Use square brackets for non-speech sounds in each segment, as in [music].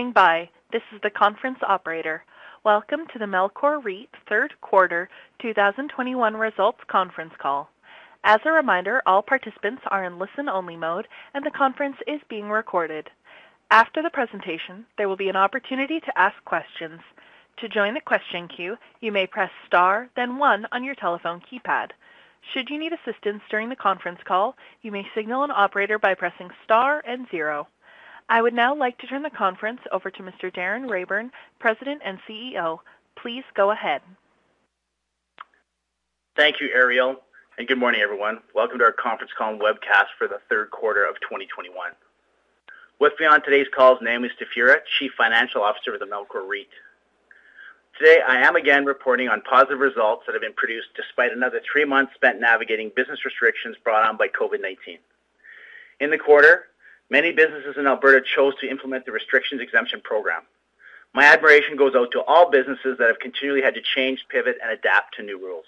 Standing by. This is the conference operator. Welcome to the Melcor REIT third quarter 2021 results conference call. As a reminder, all participants are in listen-only mode, and the conference is being recorded. After the presentation, there will be an opportunity to ask questions. To join the question queue, you may press star, then one on your telephone keypad. Should you need assistance during the conference call, you may signal an operator by pressing star and zero. I would now like to turn the conference over to Mr. Darin Rayburn, President and CEO. Please go ahead. Thank you, Ariel, and good morning, everyone. Welcome to our conference call and webcast for the third quarter of 2021. With me on today's call is Naomi Stefura, Chief Financial Officer of the Melcor REIT. Today, I am again reporting on positive results that have been produced despite another three months spent navigating business restrictions brought on by COVID-19. In the quarter, many businesses in Alberta chose to implement the restrictions exemption program. My admiration goes out to all businesses that have continually had to change, pivot, and adapt to new rules.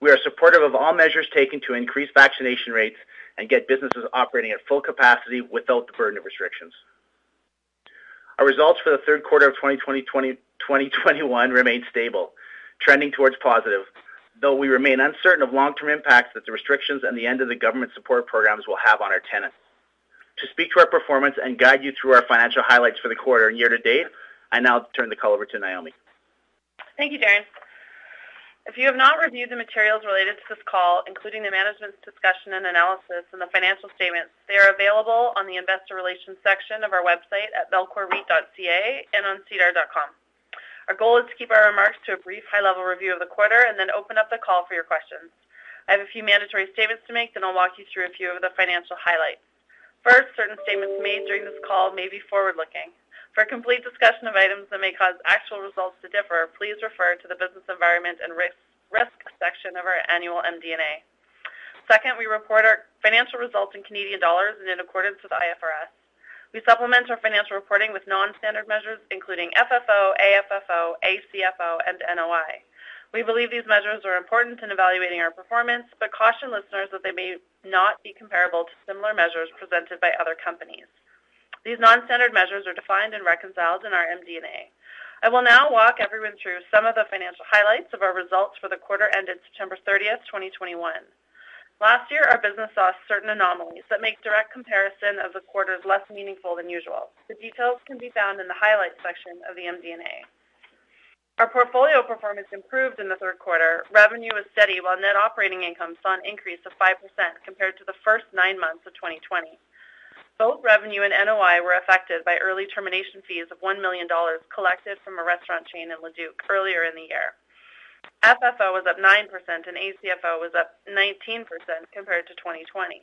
We are supportive of all measures taken to increase vaccination rates and get businesses operating at full capacity without the burden of restrictions. Our results for the third quarter of 2020, 2021 remain stable, trending towards positive, though we remain uncertain of long-term impacts that the restrictions and the end of the government support programs will have on our tenants. To speak to our performance and guide you through our financial highlights for the quarter and year to date, I now turn the call over to Naomi. Thank you, Darin. If you have not reviewed the materials related to this call, including the management's discussion and analysis and the financial statements, they are available on the investor relations section of our website at melcorreit.ca and on sedar.com. Our goal is to keep our remarks to a brief high-level review of the quarter and then open up the call for your questions. I have a few mandatory statements to make, then I'll walk you through a few of the financial highlights. First, certain statements made during this call may be forward-looking. For a complete discussion of items that may cause actual results to differ, please refer to the business environment and risk, risk section of our annual MD&A. Second, we report our financial results in Canadian dollars and in accordance with IFRS. We supplement our financial reporting with non-standard measures, including FFO, AFFO, ACFO, and NOI. We believe these measures are important in evaluating our performance, but caution listeners that they may not be comparable to similar measures presented by other companies. These non-standard measures are defined and reconciled in our MD&A. I will now walk everyone through some of the financial highlights of our results for the quarter ended September 30th, 2021. Last year, our business saw certain anomalies that make direct comparison of the quarters less meaningful than usual. The details can be found in the highlights section of the MD&A. Our portfolio performance improved in the third quarter. Revenue was steady, while net operating income saw an increase of 5% compared to the first nine months of 2020. Both revenue and NOI were affected by early termination fees of 1 million dollars collected from a restaurant chain in Leduc earlier in the year. FFO was up 9% and ACFO was up 19% compared to 2020.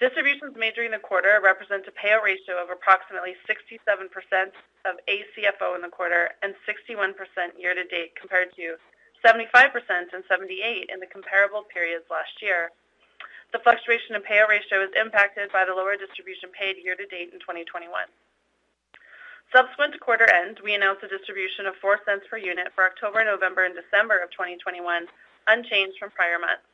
Distributions made during the quarter represent a payout ratio of approximately 67% of ACFO in the quarter and 61% year to date, compared to 75% and 78% in the comparable periods last year. The fluctuation in payout ratio is impacted by the lower distribution paid year to date in 2021. Subsequent to quarter end, we announced a distribution of $0.04 per unit for October, November, and December of 2021, unchanged from prior months.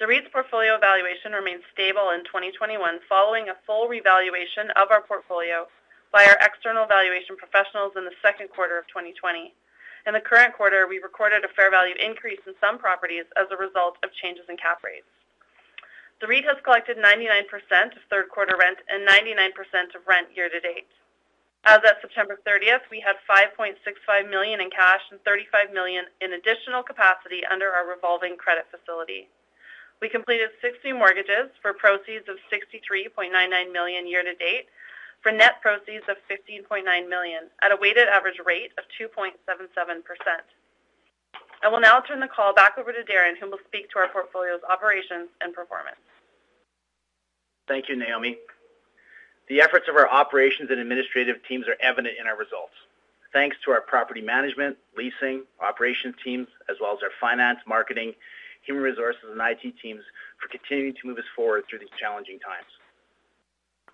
The REIT's portfolio valuation remains stable in 2021, following a full revaluation of our portfolio by our external valuation professionals in the second quarter of 2020. In the current quarter, we recorded a fair value increase in some properties as a result of changes in cap rates. The REIT has collected 99% of third quarter rent and 99% of rent year to date. As of September 30th, we had 5.65 million in cash and 35 million in additional capacity under our revolving credit facility. We completed 60 mortgages for proceeds of 63.99 million year to date, for net proceeds of 15.9 million at a weighted average rate of 2.77%. I will now turn the call back over to Darin, who will speak to our portfolio's operations and performance. Thank you, Naomi. The efforts of our operations and administrative teams are evident in our results. Thanks to our property management, leasing, operations teams, as well as our finance, marketing, human resources, and IT teams for continuing to move us forward through these challenging times.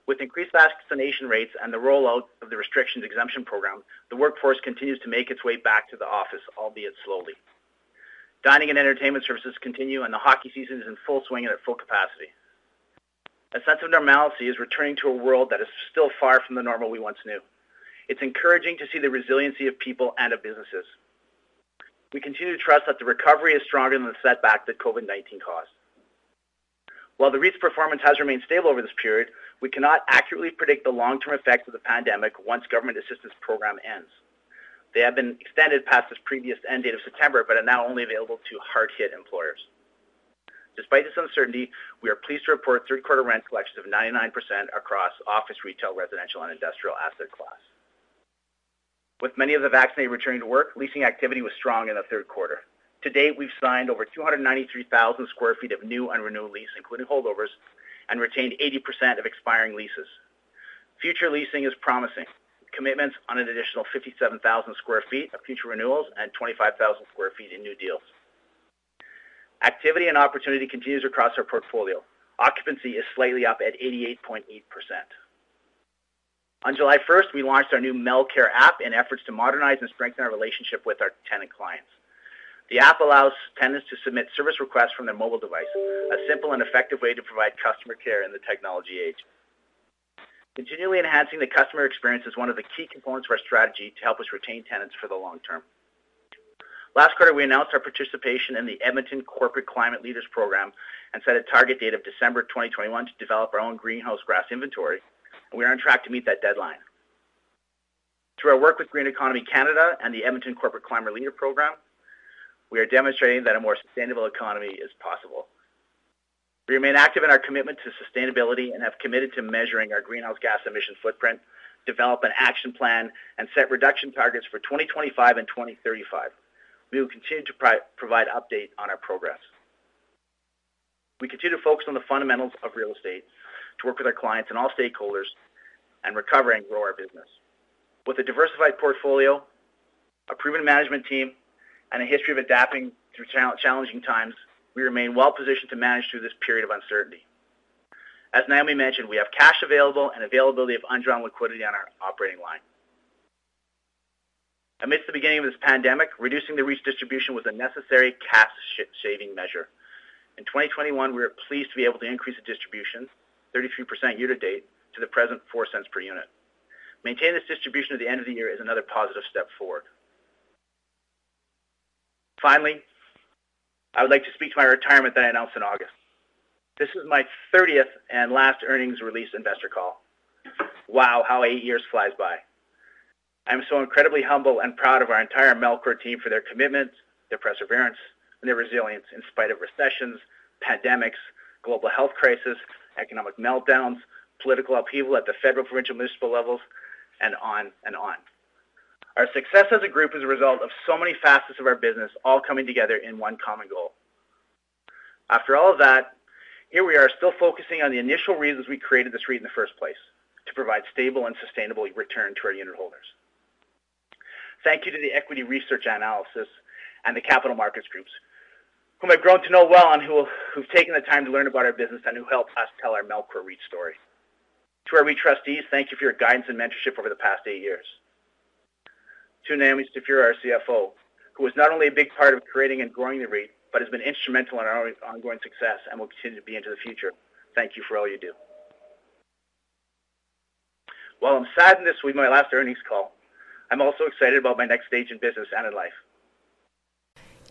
With increased vaccination rates and the rollout of the restrictions exemption program, the workforce continues to make its way back to the office, albeit slowly. Dining and entertainment services continue, and the hockey season is in full swing and at full capacity. A sense of normalcy is returning to a world that is still far from the normal we once knew. It's encouraging to see the resiliency of people and of businesses. We continue to trust that the recovery is stronger than the setback that COVID-19 caused. While the REIT's performance has remained stable over this period, we cannot accurately predict the long-term effects of the pandemic once government assistance program ends. They have been extended past its previous end date of September, but are now only available to hard-hit employers. Despite this uncertainty, we are pleased to report third quarter rent collections of 99% across office, retail, residential, and industrial asset class. With many of the vaccinated returning to work, leasing activity was strong in the third quarter. To date, we've signed over 293,000 square feet of new and renewal lease, including holdovers, and retained 80% of expiring leases. Future leasing is promising. Commitments on an additional 57,000 square feet of future renewals and 25,000 square feet in new deals. Activity and opportunity continues across our portfolio. Occupancy is slightly up at 88.8%. On July 1st, we launched our new Melcare app in efforts to modernize and strengthen our relationship with our tenant clients. The app allows tenants to submit service requests from their mobile device, a simple and effective way to provide customer care in the technology age. Continually enhancing the customer experience is one of the key components of our strategy to help us retain tenants for the long term. Last quarter, we announced our participation in the Edmonton Corporate Climate Leaders Program and set a target date of December 2021 to develop our own greenhouse gas inventory, and we are on track to meet that deadline. Through our work with Green Economy Canada and the Edmonton Corporate Climate Leader Program, we are demonstrating that a more sustainable economy is possible. We remain active in our commitment to sustainability and have committed to measuring our greenhouse gas emission footprint, develop an action plan, and set reduction targets for 2025 and 2035. We will continue to provide update on our progress. We continue to focus on the fundamentals of real estate to work with our clients and all stakeholders and recover and grow our business. With a diversified portfolio, a proven management team, and a history of adapting through challenging times, we remain well positioned to manage through this period of uncertainty. As Naomi mentioned, we have cash available and availability of undrawn liquidity on our operating line. Amidst the beginning of this pandemic, reducing the REIT's distribution was a necessary cash-saving measure. In 2021, we are pleased to be able to increase the distribution, 33% year to date, to the present 0.04 per unit. Maintaining this distribution at the end of the year is another positive step forward. Finally, I would like to speak to my retirement that I announced in August. This is my 30th and last earnings release investor call. Wow, how eight years flies by. I'm so incredibly humble and proud of our entire Melcor team for their commitment, their perseverance, and their resilience in spite of recessions, pandemics, global health crisis, economic meltdowns, political upheaval at the federal, provincial, municipal levels, and on and on. Our success as a group is a result of so many facets of our business all coming together in one common goal. After all of that, here we are still focusing on the initial reasons we created this REIT in the first place, to provide stable and sustainable return to our unit holders. Thank you to the equity research analysis and the capital markets groups, whom I've grown to know well and who, who've taken the time to learn about our business and who helped us tell our Melcor REIT story. To our REIT trustees, thank you for your guidance and mentorship over the past eight years. To Naomi Stefura, our CFO, who was not only a big part of creating and growing the REIT, but has been instrumental in our ongoing success and will continue to be into the future. Thank you for all you do. While I'm saddened this will be my last earnings call, I'm also excited about my next stage in business and in life.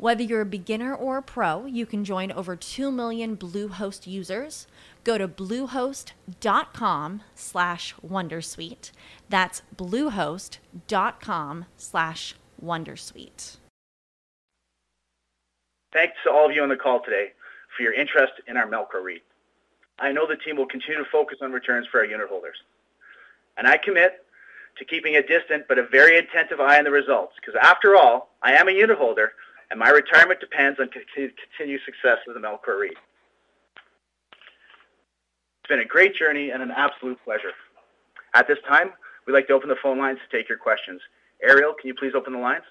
Whether you're a beginner or a pro, you can join over 2 million Bluehost users. Go to bluehost.com slash wondersuite. That's bluehost.com slash wondersuite. Thanks to all of you on the call today for your interest in our Melcor REIT. I know the team will continue to focus on returns for our unit holders. And I commit to keeping a distant but a very attentive eye on the results because after all, I am a unit holder and my retirement depends on continued success of the Melcor. It's been a great journey and an absolute pleasure. At this time, we'd like to open the phone lines to take your questions. Ariel, can you please open the lines?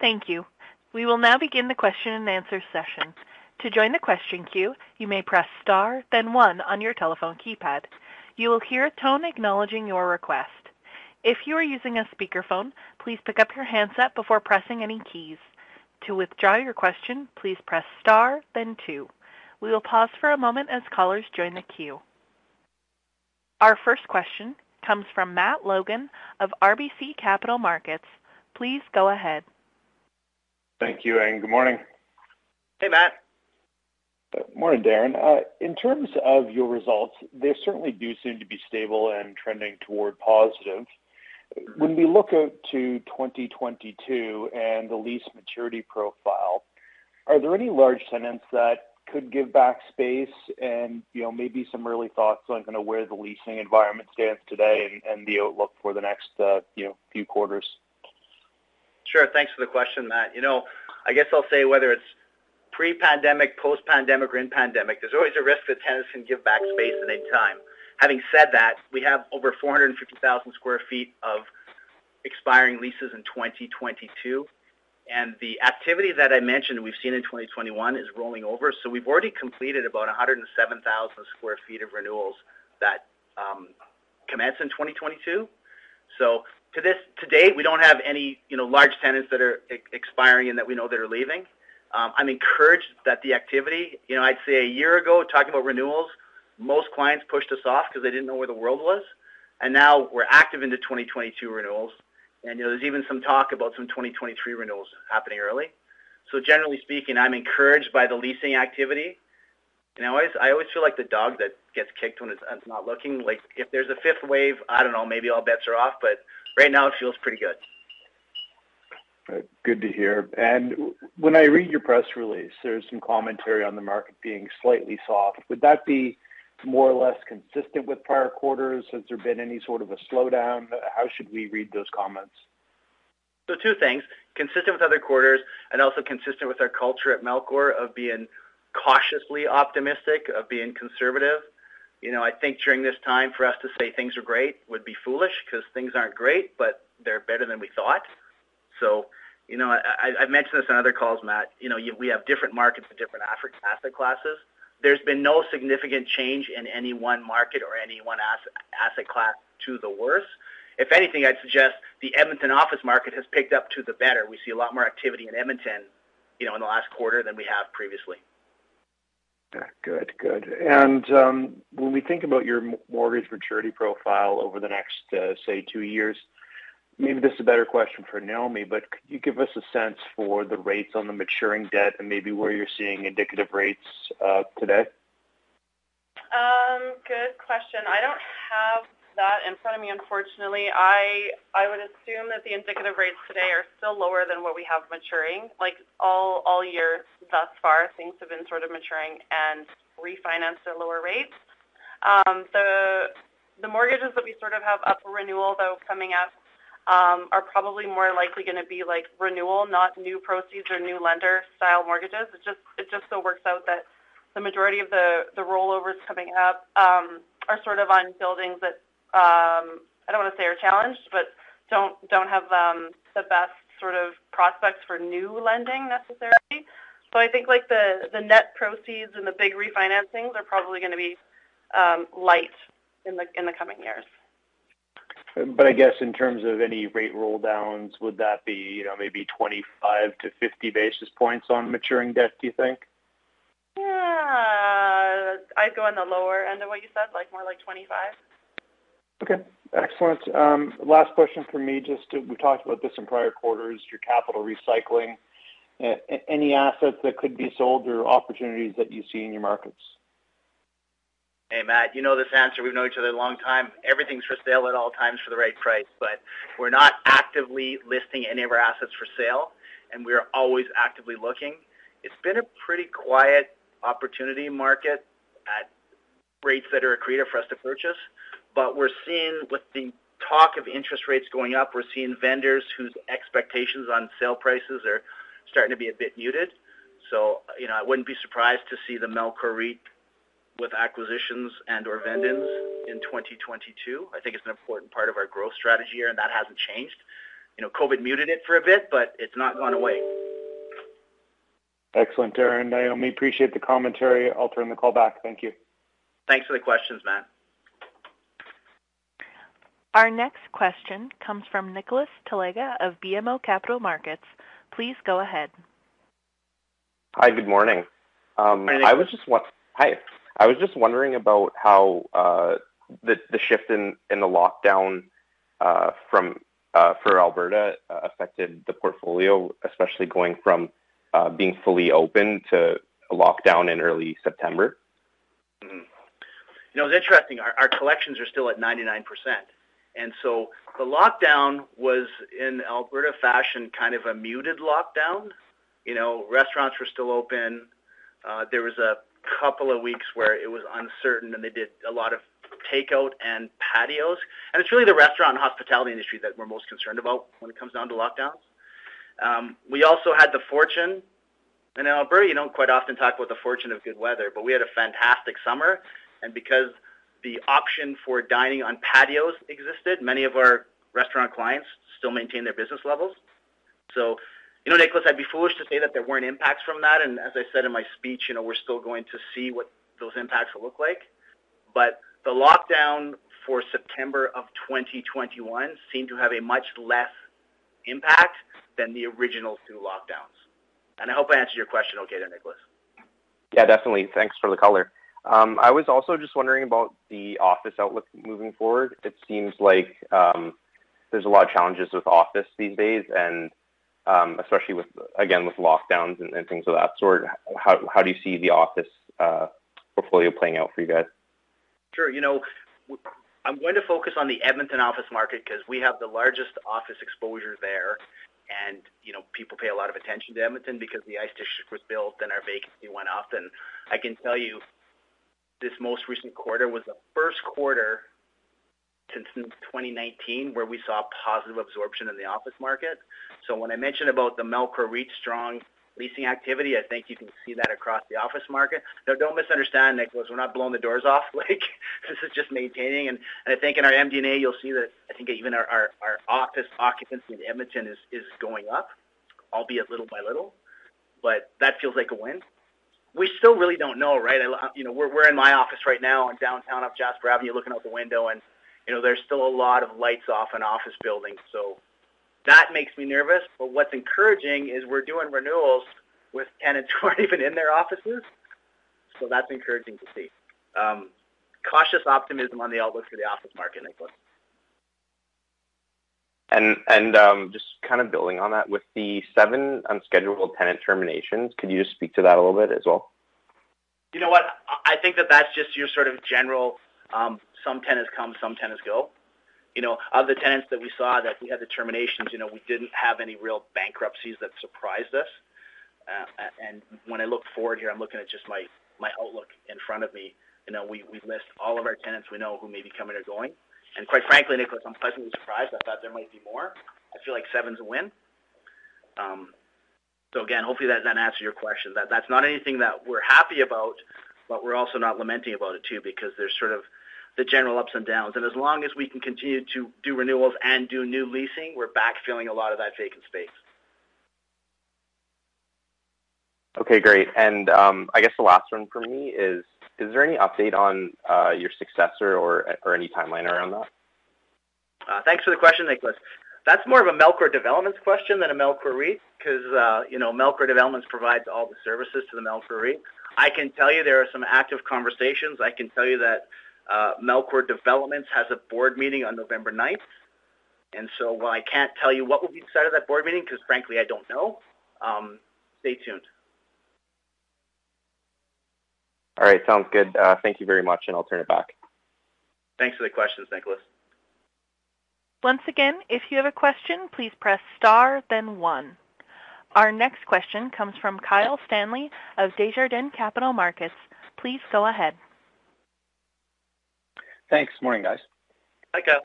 Thank you. We will now begin the question and answer session. To join the question queue, you may press star, then one on your telephone keypad. You will hear a tone acknowledging your request. If you are using a speakerphone, please pick up your handset before pressing any keys. To withdraw your question, please press star, then two. We will pause for a moment as callers join the queue. Our first question comes from Matt Logan of RBC Capital Markets. Please go ahead. Thank you, and good morning. Hey, Matt. Morning, Darin. Uh, in terms of your results, they certainly do seem to be stable and trending toward positive. When we look out to 2022 and the lease maturity profile, are there any large tenants that could give back space and, you know, maybe some early thoughts on kind of where the leasing environment stands today and the outlook for the next, uh, you know, few quarters? Sure. Thanks for the question, Matt. You know, I guess I'll say whether it's pre-pandemic, post-pandemic, or in pandemic, there's always a risk that tenants can give back space at any time. Having said that, we have over 450,000 square feet of expiring leases in 2022, and the activity that I mentioned we've seen in 2021 is rolling over. So we've already completed about 107,000 square feet of renewals that um, commence in 2022. So to this date, we don't have any, you know, large tenants that are expiring and that we know that are leaving. Um, I'm encouraged that the activity, you know, I'd say a year ago, talking about renewals, most clients pushed us off because they didn't know where the world was. And now we're active into 2022 renewals. And, you know, there's even some talk about some 2023 renewals happening early. So generally speaking, I'm encouraged by the leasing activity. And I always, I always feel like the dog that gets kicked when it's, it's not looking. Like if there's a fifth wave, I don't know, maybe all bets are off. But right now it feels pretty good. Uh, good to hear. And when I read your press release, there's some commentary on the market being slightly soft. Would that be more or less consistent with prior quarters? Has there been any sort of a slowdown? How should we read those comments? So two things, consistent with other quarters and also consistent with our culture at Melcor of being cautiously optimistic, of being conservative. You know, I think during this time for us to say things are great would be foolish because things aren't great, but they're better than we thought. So, you know, I've mentioned this on other calls, Matt. You know, we have different markets and different asset classes there's been no significant change in any one market or any one asset, class to the worse. If anything, I'd suggest the Edmonton office market has picked up to the better. We see a lot more activity in Edmonton, you know, in the last quarter than we have previously. Good, good. And um, when we think about your mortgage maturity profile over the next, uh, say, two years, Maybe this is a better question for Naomi, but could you give us a sense for the rates on the maturing debt and maybe where you're seeing indicative rates uh, today? Um, good question. I don't have that in front of me, unfortunately. I would assume that the indicative rates today are still lower than what we have maturing. Like all year thus far, things have been sort of maturing and refinanced at lower rates. Um, the mortgages that we sort of have up for renewal, though, coming up um, are probably more likely going to be like renewal, not new proceeds or new lender style mortgages. It just it just so works out that the majority of the the rollovers coming up um, are sort of on buildings that um, I don't want to say are challenged, but don't don't have um, the best sort of prospects for new lending necessarily. So I think like the the net proceeds and the big refinancings are probably going to be um, light in the in the coming years. But I guess in terms of any rate roll downs, would that be you know maybe 25 to 50 basis points on maturing debt? Do you think? Yeah, I'd go on the lower end of what you said, like more like 25. Okay, excellent. Um, last question for me. Just to, we talked about this in prior quarters. Your capital recycling. Uh, any assets that could be sold or opportunities that you see in your markets? Hey, Matt, you know this answer. We've known each other a long time. Everything's for sale at all times for the right price, but we're not actively listing any of our assets for sale, and we're always actively looking. It's been a pretty quiet opportunity market at rates that are accretive for us to purchase, but we're seeing with the talk of interest rates going up, we're seeing vendors whose expectations on sale prices are starting to be a bit muted. So, you know, I wouldn't be surprised to see the Melcor REIT with acquisitions and or vendings in 2022. I think it's an important part of our growth strategy here, and that hasn't changed. You know, COVID muted it for a bit, but it's not gone away. Excellent, Darin. Naomi, appreciate the commentary. I'll turn the call back. Thank you. Thanks for the questions, Matt. Our next question comes from Nicholas Telega of BMO Capital Markets. Please go ahead. Hi, good morning. Um, I was just hi. I was just wondering about how uh, the the shift in in the lockdown uh, from uh, for Alberta uh, affected the portfolio, especially going from uh, being fully open to a lockdown in early September. Mm-hmm. You know, it's interesting. Our, our collections are still at 99%. And so the lockdown was in Alberta fashion kind of a muted lockdown. You know, restaurants were still open. Uh, there was a couple of weeks where it was uncertain and they did a lot of takeout and patios. And it's really the restaurant and hospitality industry that we're most concerned about when it comes down to lockdowns. Um, we also had the fortune, and in Alberta, you don't quite often talk about the fortune of good weather, but we had a fantastic summer. And because the option for dining on patios existed. Many of our restaurant clients still maintain their business levels. So, you know, Nicholas, I'd be foolish to say that there weren't impacts from that. And as I said in my speech, you know, we're still going to see what those impacts will look like. But the lockdown for September of 2021 seemed to have a much less impact than the original two lockdowns. And I hope I answered your question okay there, Nicholas. Yeah, definitely. Thanks for the color. Um, I was also just wondering about the office outlook moving forward. It seems like um, there's a lot of challenges with office these days, and um, especially with again with lockdowns and, and, things of that sort. How how do you see the office uh, portfolio playing out for you guys? Sure. You know, I'm going to focus on the Edmonton office market because we have the largest office exposure there, and you know people pay a lot of attention to Edmonton because the ice district was built and our vacancy went up. And I can tell you, this most recent quarter was the first quarter since 2019 where we saw positive absorption in the office market. So when I mentioned about the Melcor REIT strong leasing activity, I think you can see that across the office market. Now, don't misunderstand, Nicholas. We're not blowing the doors off. [laughs] Like this is just maintaining. And, I think in our MD&A, you'll see that I think even our, office occupancy in Edmonton is, going up, albeit little by little. But that feels like a win we still really don't know, right? I, you know, we're we're in my office right now in downtown up Jasper Avenue, looking out the window, and you know, there's still a lot of lights off in office buildings. So that makes me nervous. But what's encouraging is we're doing renewals with tenants [laughs] who aren't even in their offices. So that's encouraging to see. Um, cautious optimism on the outlook for the office market, Nicholas. And and um, just kind of building on that, with the seven unscheduled tenant terminations, could you just speak to that a little bit as well? You know what? I think that that's just your sort of general. Um, some tenants come, some tenants go. You know, of the tenants that we saw that we had the terminations, you know, we didn't have any real bankruptcies that surprised us. Uh, and when I look forward here, I'm looking at just my my outlook in front of me. You know, we we list all of our tenants we know who may be coming or going. And quite frankly, Nicholas, I'm pleasantly surprised. I thought there might be more. I feel like seven's a win. Um, so again, hopefully that, that answers your question. That that's not anything that we're happy about, but we're also not lamenting about it too, because there's sort of the general ups and downs. And as long as we can continue to do renewals and do new leasing, we're backfilling a lot of that vacant space. Okay, great. And um, I guess the last one for me is, is there any update on uh, your successor or, or any timeline around that? Uh, thanks for the question, Nicholas. That's more of a Melcor Developments question than a Melcor REIT because, uh, you know, Melcor Developments provides all the services to the Melcor REIT. I can tell you there are some active conversations. I can tell you that uh, Melcor Developments has a board meeting on November 9th. And so while I can't tell you what will be decided at that board meeting, because frankly I don't know, um, stay tuned. All right, sounds good. Uh, thank you very much, and I'll turn it back. Thanks for the questions, Nicholas. Once again, if you have a question, please press star, then one. Our next question comes from Kyle Stanley of Desjardins Capital Markets. Please go ahead. Thanks. Morning, guys. Hi, Kyle.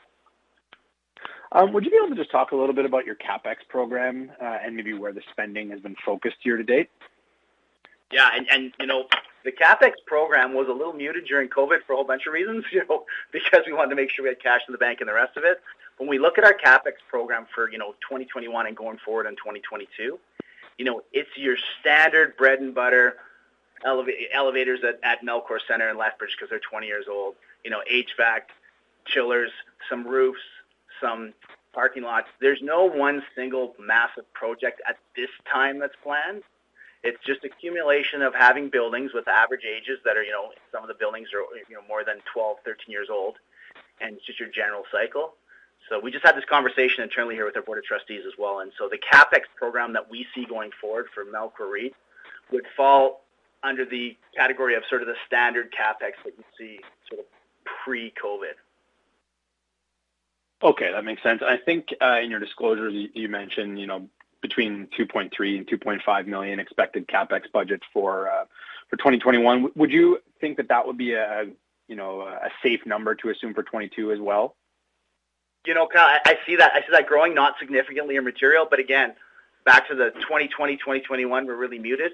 Um, would you be able to just talk a little bit about your CapEx program uh, and maybe where the spending has been focused year to date? Yeah, and, and you know, the CapEx program was a little muted during COVID for a whole bunch of reasons, [laughs] you know, because we wanted to make sure we had cash in the bank and the rest of it. When we look at our CapEx program for, you know, 2021 and going forward in 2022, you know, it's your standard bread and butter elevators at, at Melcor Center in Lethbridge because they're 20 years old. You know, HVAC, chillers, some roofs, some parking lots. There's no one single massive project at this time that's planned. It's just accumulation of having buildings with average ages that are, you know, some of the buildings are, you know, more than 12, 13 years old, and it's just your general cycle. So we just had this conversation internally here with our board of trustees as well. And so the capex program that we see going forward for Melcor REIT would fall under the category of sort of the standard capex that you see sort of pre-COVID. Okay, that makes sense. I think uh, in your disclosures you, you mentioned, you know, between 2.3 and 2.5 million expected capex budget for uh, for 2021. Would you think that that would be a you know a safe number to assume for 22 as well? You know, Kyle, I, I see that. I see that growing, not significantly in material, but again, back to the 2020, 2021, we're really muted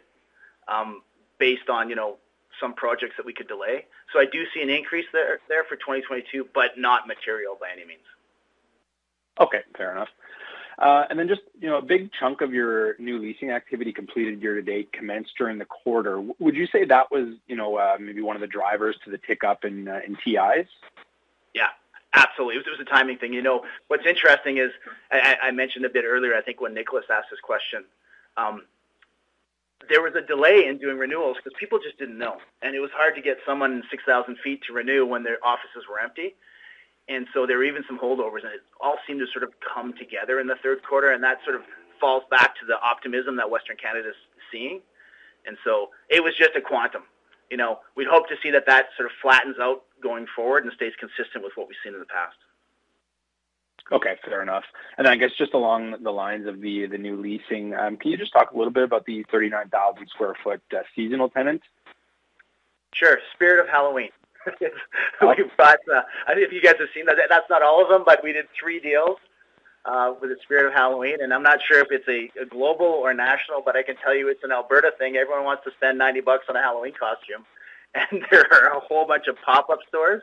um, based on you know some projects that we could delay. So I do see an increase there there for 2022, but not material by any means. Okay, fair enough. Uh, and then just, you know, a big chunk of your new leasing activity completed year to date commenced during the quarter. Would you say that was, you know, uh, maybe one of the drivers to the tick up in, uh, in TIs? Yeah, absolutely. It was, it was a timing thing. You know, what's interesting is I, I mentioned a bit earlier, I think when Nicholas asked this question, um, there was a delay in doing renewals because people just didn't know. And it was hard to get someone 6,000 feet to renew when their offices were empty. And so there were even some holdovers, and it all seemed to sort of come together in the third quarter, and that sort of falls back to the optimism that Western Canada is seeing. And so it was just a quantum. You know, we'd hope to see that that sort of flattens out going forward and stays consistent with what we've seen in the past. Okay, fair enough. And then I guess just along the lines of the the new leasing, um, can you just talk a little bit about the 39,000 square foot uh, seasonal tenant? Sure. Spirit of Halloween. [laughs] We've got, uh, I don't know if you guys have seen that. That's not all of them, but we did three deals uh, with the spirit of Halloween. And I'm not sure if it's a, a global or national, but I can tell you it's an Alberta thing. Everyone wants to spend 90 bucks on a Halloween costume. [laughs] And there are a whole bunch of pop-up stores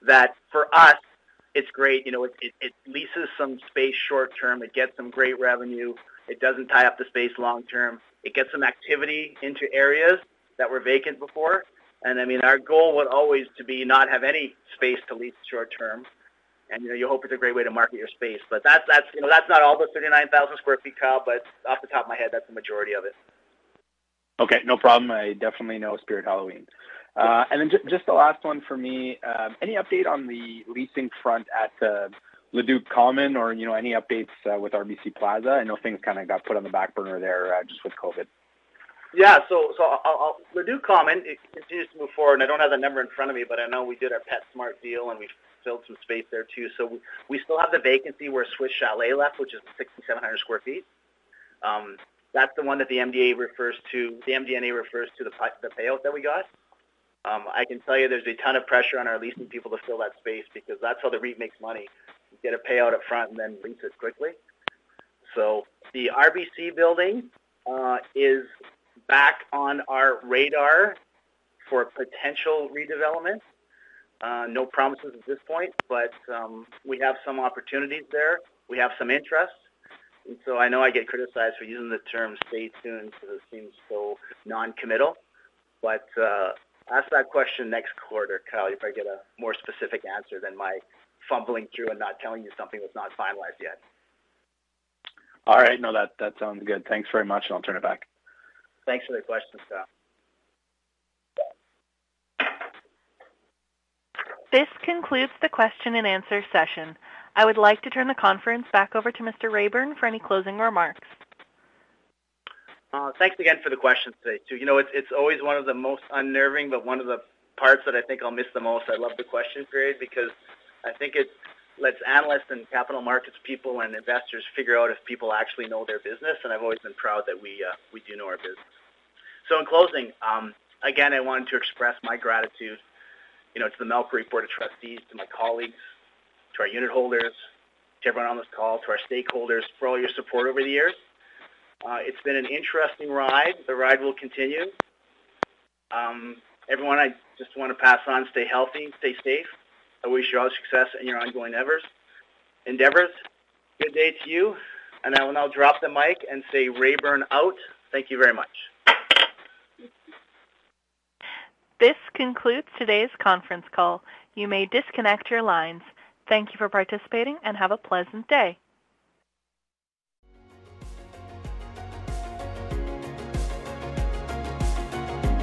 that for us, it's great. You know, it, it, it leases some space short term. It gets some great revenue. It doesn't tie up the space long term. It gets some activity into areas that were vacant before. And I mean, our goal would always to be not have any space to lease short term. And you know, you hope it's a great way to market your space. But that's that's you know that's not all the 39,000 square feet, Kyle. But off the top of my head, that's the majority of it. Okay, no problem. I definitely know Spirit Halloween. Uh, and then just, the last one for me. Um, any update on the leasing front at uh, Leduc Common, or you know any updates uh, with RBC Plaza? I know things kind of got put on the back burner there just with COVID. Yeah, so so I'll, Leduc Common it continues to move forward, and I don't have the number in front of me, but I know we did our PetSmart deal, and we filled some space there too. So we, we still have the vacancy where Swiss Chalet left, which is 6,700 square feet. Um, that's the one that the MDA refers to. The MD&A refers to the the payout that we got. Um, I can tell you there's a ton of pressure on our leasing people to fill that space because that's how the REIT makes money. You get a payout up front and then lease it quickly. So the RBC building uh, is back on our radar for potential redevelopment. Uh, no promises at this point, but um, we have some opportunities there. We have some interest. And so I know I get criticized for using the term stay tuned because it seems so non-committal. But uh, ask that question next quarter, Kyle. You probably get a more specific answer than my fumbling through and not telling you something that's not finalized yet. All right. No, that, that sounds good. Thanks very much, and I'll turn it back. Thanks for the question, Kyle. This concludes the question and answer session. I would like to turn the conference back over to Mr. Rayburn for any closing remarks. Uh, thanks again for the questions today, too. You know, it's, it's always one of the most unnerving, but one of the parts that I think I'll miss the most. I love the question period because I think it lets analysts and capital markets people and investors figure out if people actually know their business, and I've always been proud that we, uh, we do know our business. So in closing, um, again, I wanted to express my gratitude, you know, to the Melcor Board of Trustees, to my colleagues, to our unit holders, to everyone on this call, to our stakeholders for all your support over the years. Uh, it's been an interesting ride. The ride will continue. Um, everyone, I just want to pass on, stay healthy, stay safe. I wish you all success in your ongoing endeavors. Endeavors. Good day to you. And I will now drop the mic and say Rayburn out. Thank you very much. This concludes today's conference call. You may disconnect your lines. Thank you for participating and have a pleasant day.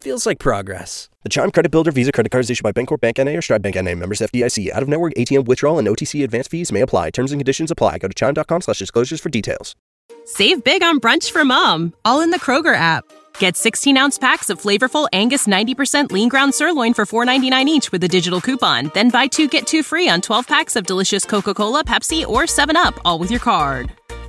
feels like progress. The Chime Credit Builder Visa credit card is issued by Bancorp Bank NA or Stride Bank NA. Members FDIC. Out of network ATM withdrawal and OTC advance fees may apply. Terms and conditions apply. Go to chime.com slash disclosures for details. Save big on brunch for mom, all in the Kroger app. Get 16 ounce packs of flavorful Angus 90% lean ground sirloin for $4.99 each with a digital coupon. Then buy two get two free on 12 packs of delicious Coca Cola, Pepsi, or 7UP, all with your card.